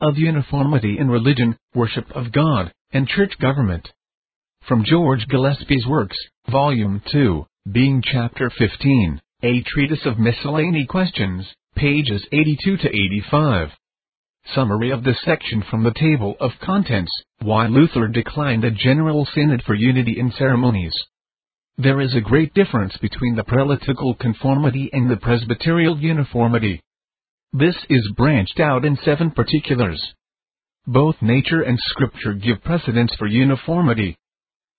of uniformity in religion, worship of God, and church government. From George Gillespie's Works, Volume 2, being Chapter 15, A Treatise of Miscellany Questions, pages 82 to 85. Summary of this section from the Table of Contents Why Luther declined a General Synod for Unity in Ceremonies. There is a great difference between the prelatical conformity and the presbyterial uniformity. This is branched out in seven particulars. Both nature and scripture give precedence for uniformity.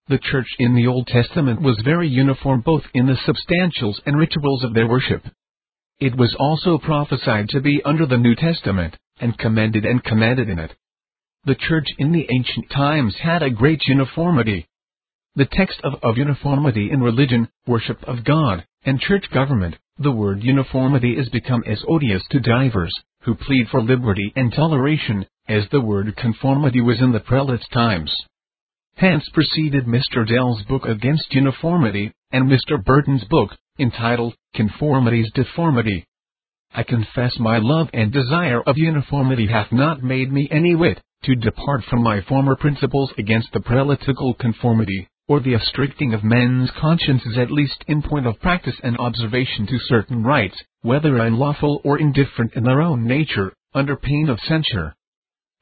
The church in the Old Testament was very uniform both in the substantials and rituals of their worship. It was also prophesied to be under the New Testament, and commended and commanded in it. The church in the ancient times had a great uniformity. The text of, of uniformity in religion, worship of God, and church government, the word uniformity is become as odious to divers, who plead for liberty and toleration, as the word conformity was in the prelate's times. Hence proceeded Mr. Dell's book against uniformity, and Mr. Burton's book, entitled Conformity's Deformity. I confess my love and desire of uniformity hath not made me any whit to depart from my former principles against the prelatical conformity, or the restricting of men's consciences at least in point of practice and observation to certain rites, whether unlawful or indifferent in their own nature, under pain of censure.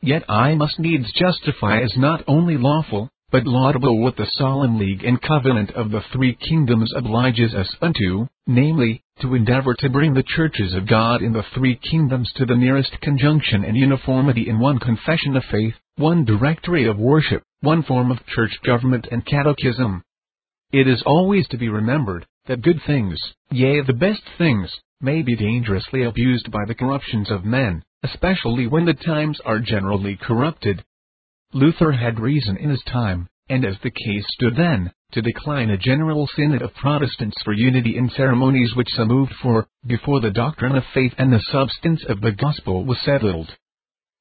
Yet I must needs justify as not only lawful, but laudable what the solemn league and covenant of the three kingdoms obliges us unto, namely, to endeavor to bring the churches of God in the three kingdoms to the nearest conjunction and uniformity in one confession of faith, one directory of worship, one form of church government and catechism. It is always to be remembered, that good things, yea the best things, may be dangerously abused by the corruptions of men, especially when the times are generally corrupted, Luther had reason in his time, and as the case stood then, to decline a general synod of Protestants for unity in ceremonies which some moved for, before the doctrine of faith and the substance of the gospel was settled.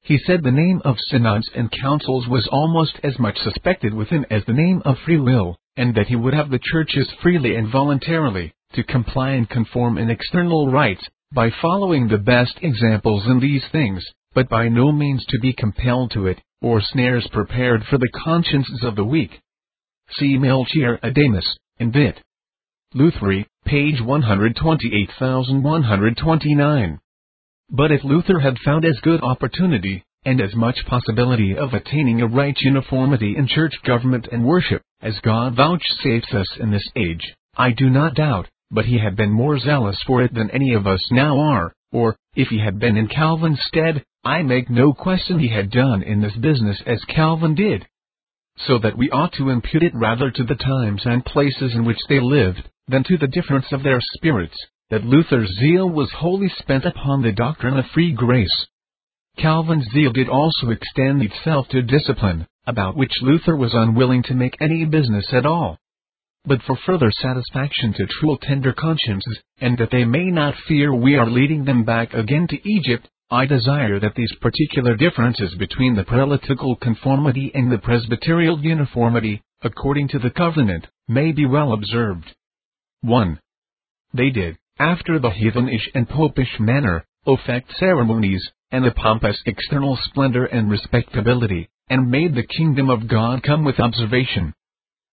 He said the name of synods and councils was almost as much suspected within as the name of free will, and that he would have the churches freely and voluntarily, to comply and conform in external rites, by following the best examples in these things, but by no means to be compelled to it, or snares prepared for the consciences of the weak. See Melchior Adamus, in Vit. Lutheri, page 128129. But if Luther had found as good opportunity, and as much possibility of attaining a right uniformity in church government and worship, as God vouchsafes us in this age, I do not doubt, but he had been more zealous for it than any of us now are, or, if he had been in Calvin's stead, I make no question he had done in this business as Calvin did. So that we ought to impute it rather to the times and places in which they lived, than to the difference of their spirits, that Luther's zeal was wholly spent upon the doctrine of free grace. Calvin's zeal did also extend itself to discipline, about which Luther was unwilling to make any business at all. But for further satisfaction to true tender consciences, and that they may not fear we are leading them back again to Egypt, I desire that these particular differences between the prelatical conformity and the presbyterial uniformity, according to the covenant, may be well observed. 1. They did, after the heathenish and popish manner, affect ceremonies, and a pompous external splendor and respectability, and made the kingdom of God come with observation.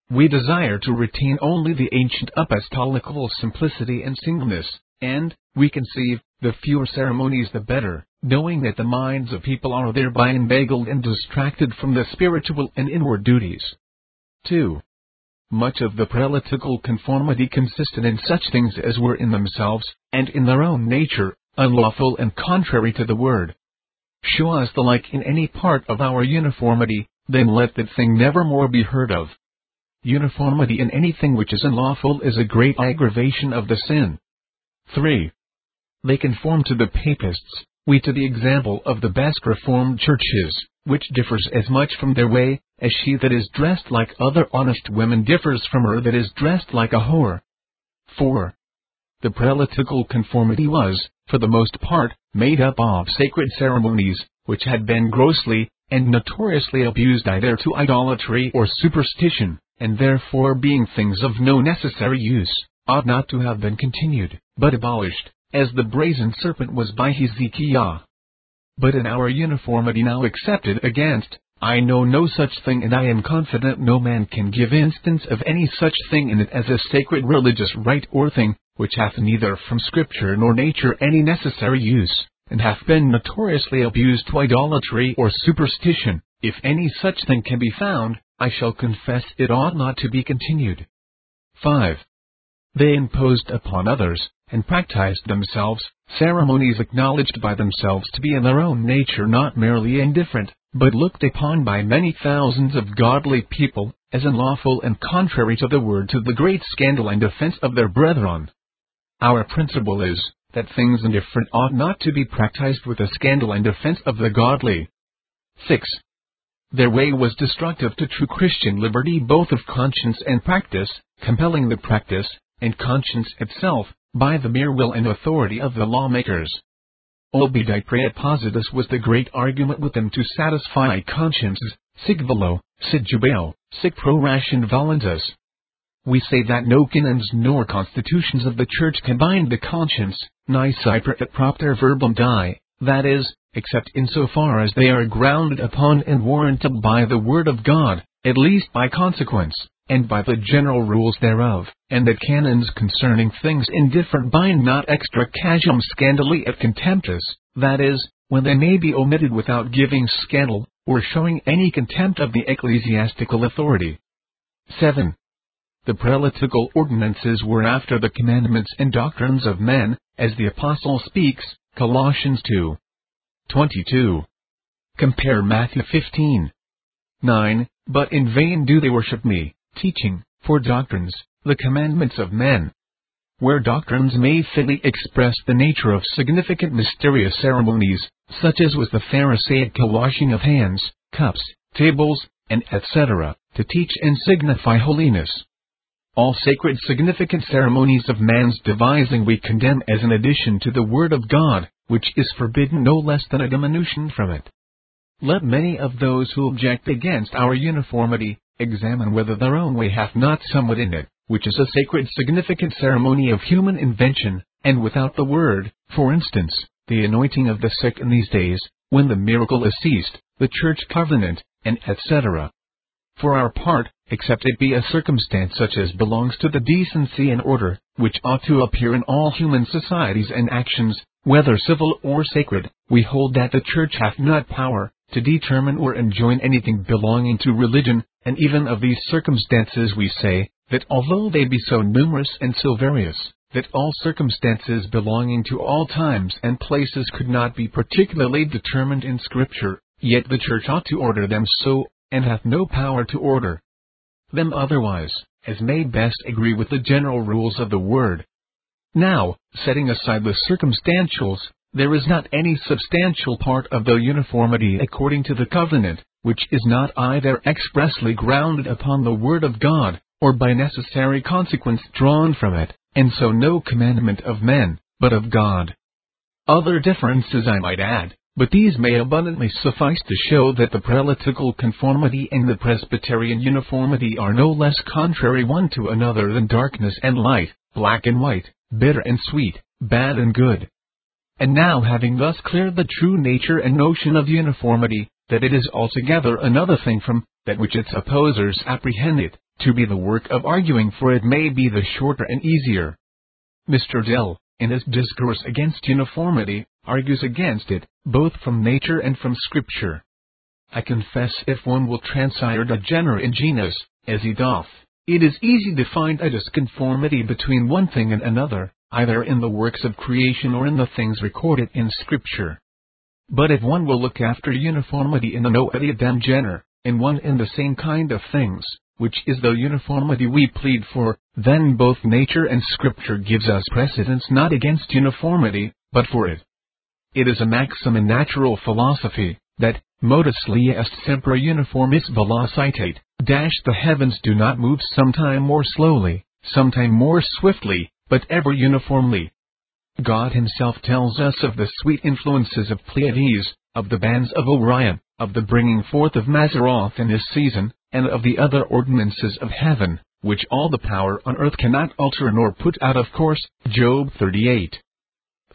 We desire to retain only the ancient apostolical simplicity and singleness, and, we conceive, the fewer ceremonies the better, knowing that the minds of people are thereby inveigled and distracted from the spiritual and inward duties. 2. Much of the prelatical conformity consisted in such things as were in themselves, and in their own nature, unlawful and contrary to the word. Show us the like in any part of our uniformity, then let that thing never more be heard of. Uniformity in anything which is unlawful is a great aggravation of the sin. 3. They conform to the papists, we to the example of the best reformed churches, which differs as much from their way, as she that is dressed like other honest women differs from her that is dressed like a whore. 4. The prelatical conformity was, for the most part, made up of sacred ceremonies, which had been grossly and notoriously abused either to idolatry or superstition, and therefore being things of no necessary use, ought not to have been continued, but abolished, as the brazen serpent was by Hezekiah. but in our uniformity now accepted against, I know no such thing and I am confident no man can give instance of any such thing in it as a sacred religious rite or thing, which hath neither from scripture nor nature any necessary use, and hath been notoriously abused to idolatry or superstition. If any such thing can be found, I shall confess it ought not to be continued. 5. They imposed upon others, and practiced themselves, ceremonies acknowledged by themselves to be in their own nature not merely indifferent, but looked upon by many thousands of godly people, as unlawful and contrary to the word to the great scandal and offense of their brethren. Our principle is, that things indifferent ought not to be practiced with the scandal and offense of the godly. 6. Their way was destructive to true Christian liberty both of conscience and practice, compelling the practice, and conscience itself, by the mere will and authority of the lawmakers. Obedi Praepositus was the great argument with them to satisfy consciences, sig velo, sig jubeo, sig pro ration voluntas. We say that no canons nor constitutions of the Church can bind the conscience, nisi propter verbum Dei, that is, except in so far as they are grounded upon and warranted by the Word of God, at least by consequence and by the general rules thereof, and that canons concerning things indifferent bind not extra casuum scandali et contemptus, that is, when they may be omitted without giving scandal, or showing any contempt of the ecclesiastical authority. 7. The prelatical ordinances were after the commandments and doctrines of men, as the Apostle speaks, Colossians 2. 22. Compare Matthew 15. 9. But in vain do they worship me, teaching, for doctrines, the commandments of men. Where doctrines may fitly express the nature of significant mysterious ceremonies, such as was the Pharisaical washing of hands, cups, tables, and etc., to teach and signify holiness. All sacred significant ceremonies of man's devising we condemn as an addition to the Word of God, which is forbidden no less than a diminution from it. Let many of those who object against our uniformity, examine whether their own way hath not somewhat in it, which is a sacred significant ceremony of human invention, and without the word, for instance, the anointing of the sick in these days, when the miracle is ceased, the church covenant, and etc. For our part, except it be a circumstance such as belongs to the decency and order, which ought to appear in all human societies and actions, whether civil or sacred, we hold that the church hath not power, to determine or enjoin anything belonging to religion, and even of these circumstances we say, that although they be so numerous and so various, that all circumstances belonging to all times and places could not be particularly determined in Scripture, yet the Church ought to order them so, and hath no power to order them otherwise, as may best agree with the general rules of the Word. Now, setting aside the circumstantials, there is not any substantial part of the uniformity according to the covenant, which is not either expressly grounded upon the word of God, or by necessary consequence drawn from it, and so no commandment of men, but of God. Other differences I might add, but these may abundantly suffice to show that the prelatical conformity and the Presbyterian uniformity are no less contrary one to another than darkness and light, black and white, bitter and sweet, bad and good. And now having thus cleared the true nature and notion of uniformity, that it is altogether another thing from that which its opposers apprehend it to be the work of arguing for it may be the shorter and easier. Mr. Dell, in his discourse against uniformity, argues against it, both from nature and from scripture. I confess if one will transire de genere in genus, as he doth, it is easy to find a disconformity between one thing and another, either in the works of creation or in the things recorded in Scripture. But if one will look after uniformity in the noedia dem genere, in one and the same kind of things, which is the uniformity we plead for, then both nature and Scripture gives us precedence not against uniformity, but for it. It is a maxim in natural philosophy, that, modus lia est semper uniformis velocitate, dash the heavens do not move sometime more slowly, sometime more swiftly, but ever uniformly. God himself tells us of the sweet influences of Pleiades, of the bands of Orion, of the bringing forth of Mazzaroth in his season, and of the other ordinances of heaven, which all the power on earth cannot alter nor put out of course. Job 38.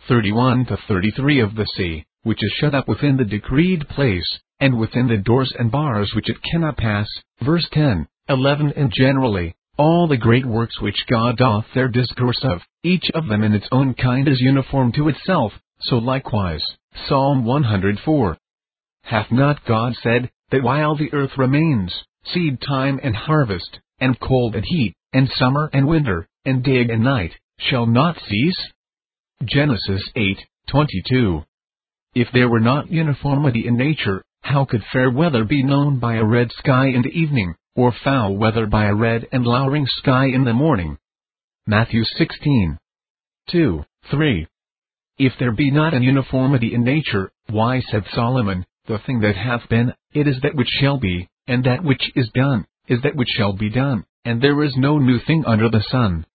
31 to 33 of the sea. which is shut up within the decreed place, and within the doors and bars which it cannot pass. Verse 10, 11 And generally, all the great works which God doth there discourse of, each of them in its own kind is uniform to itself, so likewise, Psalm 104. Hath not God said, that while the earth remains, seed time and harvest, and cold and heat, and summer and winter, and day and night, shall not cease? Genesis 8:22. If there were not uniformity in nature, how could fair weather be known by a red sky in the evening, or foul weather by a red and lowering sky in the morning? Matthew 16. 2, 3. If there be not an uniformity in nature, why said Solomon, the thing that hath been, it is that which shall be, and that which is done, is that which shall be done, and there is no new thing under the sun.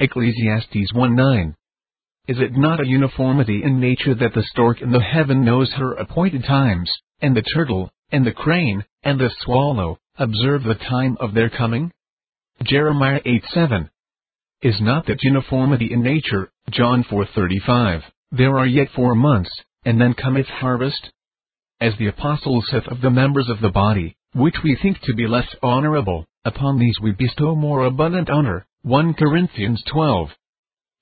Ecclesiastes 1 9. Is it not a uniformity in nature that the stork in the heaven knows her appointed times, and the turtle, and the crane, and the swallow, observe the time of their coming? Jeremiah 8 7. Is not that uniformity in nature, John 4:35, there are yet four months, and then cometh harvest? As the apostle saith of the members of the body, which we think to be less honorable, upon these we bestow more abundant honor. 1 Corinthians 12.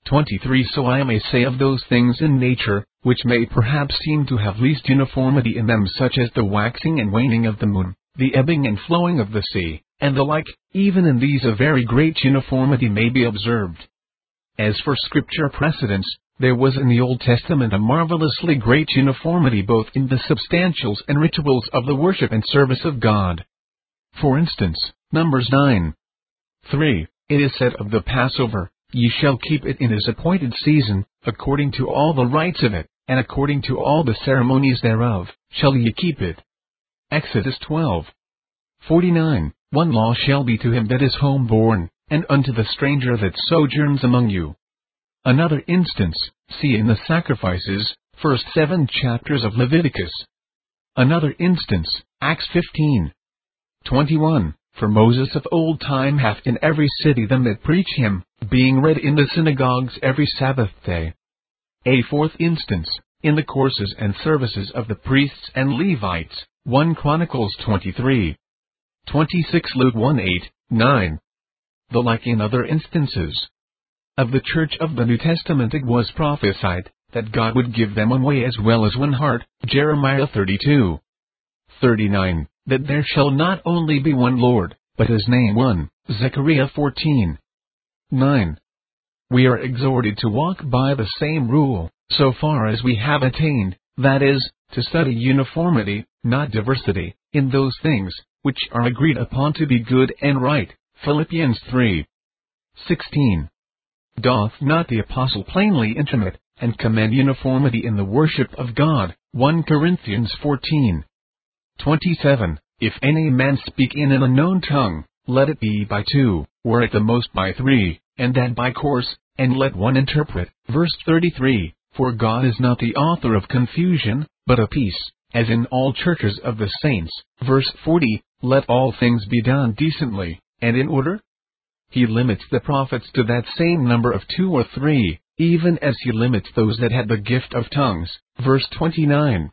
23 So I may say of those things in nature, which may perhaps seem to have least uniformity in them such as the waxing and waning of the moon, the ebbing and flowing of the sea, and the like, even in these a very great uniformity may be observed. As for scripture precedents, there was in the Old Testament a marvelously great uniformity both in the substantials and rituals of the worship and service of God. For instance, Numbers 9. 3. It is said of the Passover, Ye shall keep it in his appointed season, according to all the rites of it, and according to all the ceremonies thereof, shall ye keep it. Exodus 12. 49. One law shall be to him that is home born, and unto the stranger that sojourns among you. Another instance, see in the sacrifices, first seven chapters of Leviticus. Another instance, Acts 15. 21. For Moses of old time hath in every city them that preach him, being read in the synagogues every Sabbath day. A fourth instance, in the courses and services of the priests and Levites, 1 Chronicles 23. 26 Luke 1 8, 9. The like in other instances. Of the church of the New Testament it was prophesied, that God would give them one way as well as one heart, Jeremiah 32. 39 that there shall not only be one Lord, but his name one, Zechariah 14. 9. We are exhorted to walk by the same rule, so far as we have attained, that is, to study uniformity, not diversity, in those things, which are agreed upon to be good and right. Philippians 3. 16. Doth not the apostle plainly intimate, and commend uniformity in the worship of God, 1 Corinthians 14. 27. If any man speak in an unknown tongue, let it be by two, or at the most by three, and that by course, and let one interpret. Verse 33. For God is not the author of confusion, but of peace, as in all churches of the saints. Verse 40. Let all things be done decently, and in order. He limits the prophets to that same number of two or three, even as he limits those that had the gift of tongues. Verse 29.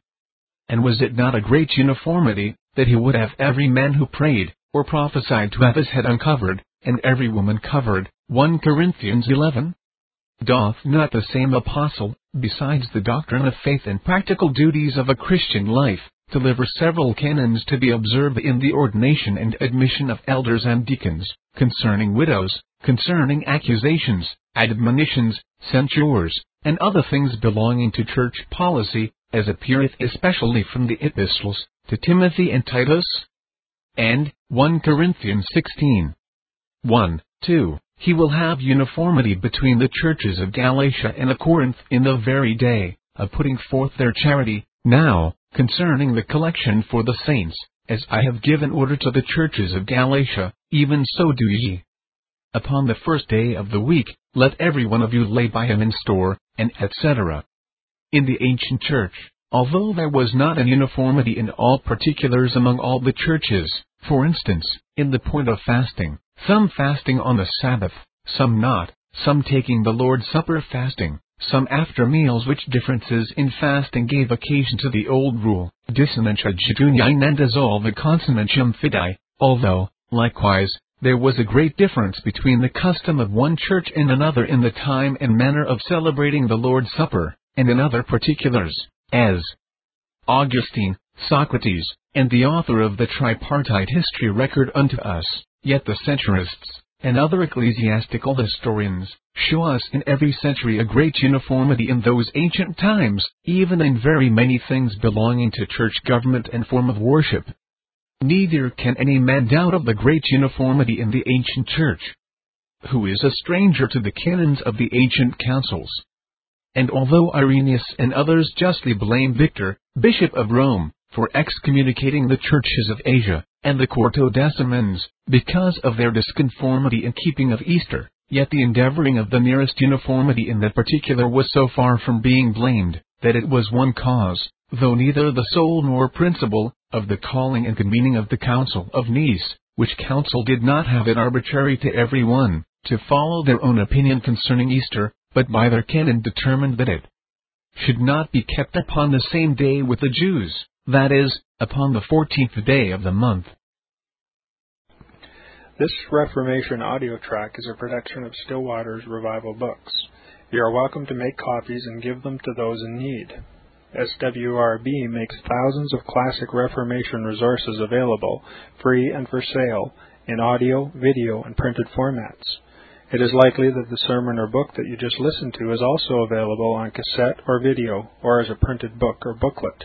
And was it not a great uniformity, that he would have every man who prayed, or prophesied to have his head uncovered, and every woman covered? 1 Corinthians 11. Doth not the same apostle, besides the doctrine of faith and practical duties of a Christian life, deliver several canons to be observed in the ordination and admission of elders and deacons, concerning widows, concerning accusations, admonitions, censures, and other things belonging to church policy, as appeareth especially from the epistles to Timothy and Titus, and 1 Corinthians 16. 1, 2. He will have uniformity between the churches of Galatia and of Corinth in the very day of putting forth their charity. Now, concerning the collection for the saints, as I have given order to the churches of Galatia, even so do ye. Upon the first day of the week, let every one of you lay by him in store, and etc. In the ancient church, although there was not an uniformity in all particulars among all the churches, for instance, in the point of fasting, some fasting on the Sabbath, some not, some taking the Lord's Supper fasting, some after meals which differences in fasting gave occasion to the old rule, dissonantia jejuniae and dissolve consonantium fidei, although, likewise, there was a great difference between the custom of one church and another in the time and manner of celebrating the Lord's Supper, and in other particulars, as Augustine, Socrates, and the author of the tripartite history record unto us, yet the centurists, and other ecclesiastical historians, show us in every century a great uniformity in those ancient times, even in very many things belonging to church government and form of worship. Neither can any man doubt of the great uniformity in the ancient church. Who is a stranger to the canons of the ancient councils? And although Irenaeus and others justly blame Victor, Bishop of Rome, for excommunicating the churches of Asia, and the Quartodecimans, because of their disconformity in keeping of Easter, yet the endeavoring of the nearest uniformity in that particular was so far from being blamed, that it was one cause, though neither the sole nor principal, of the calling and convening of the Council of Nice, which council did not have it arbitrary to every one, to follow their own opinion concerning Easter, but by their canon determined that it should not be kept upon the same day with the Jews, that is, upon the fourteenth day of the month. This Reformation audio track is a production of Still Waters Revival Books. You are welcome to make copies and give them to those in need. SWRB makes thousands of classic Reformation resources available, free and for sale, in audio, video, and printed formats. It is likely that the sermon or book that you just listened to is also available on cassette or video, or as a printed book or booklet.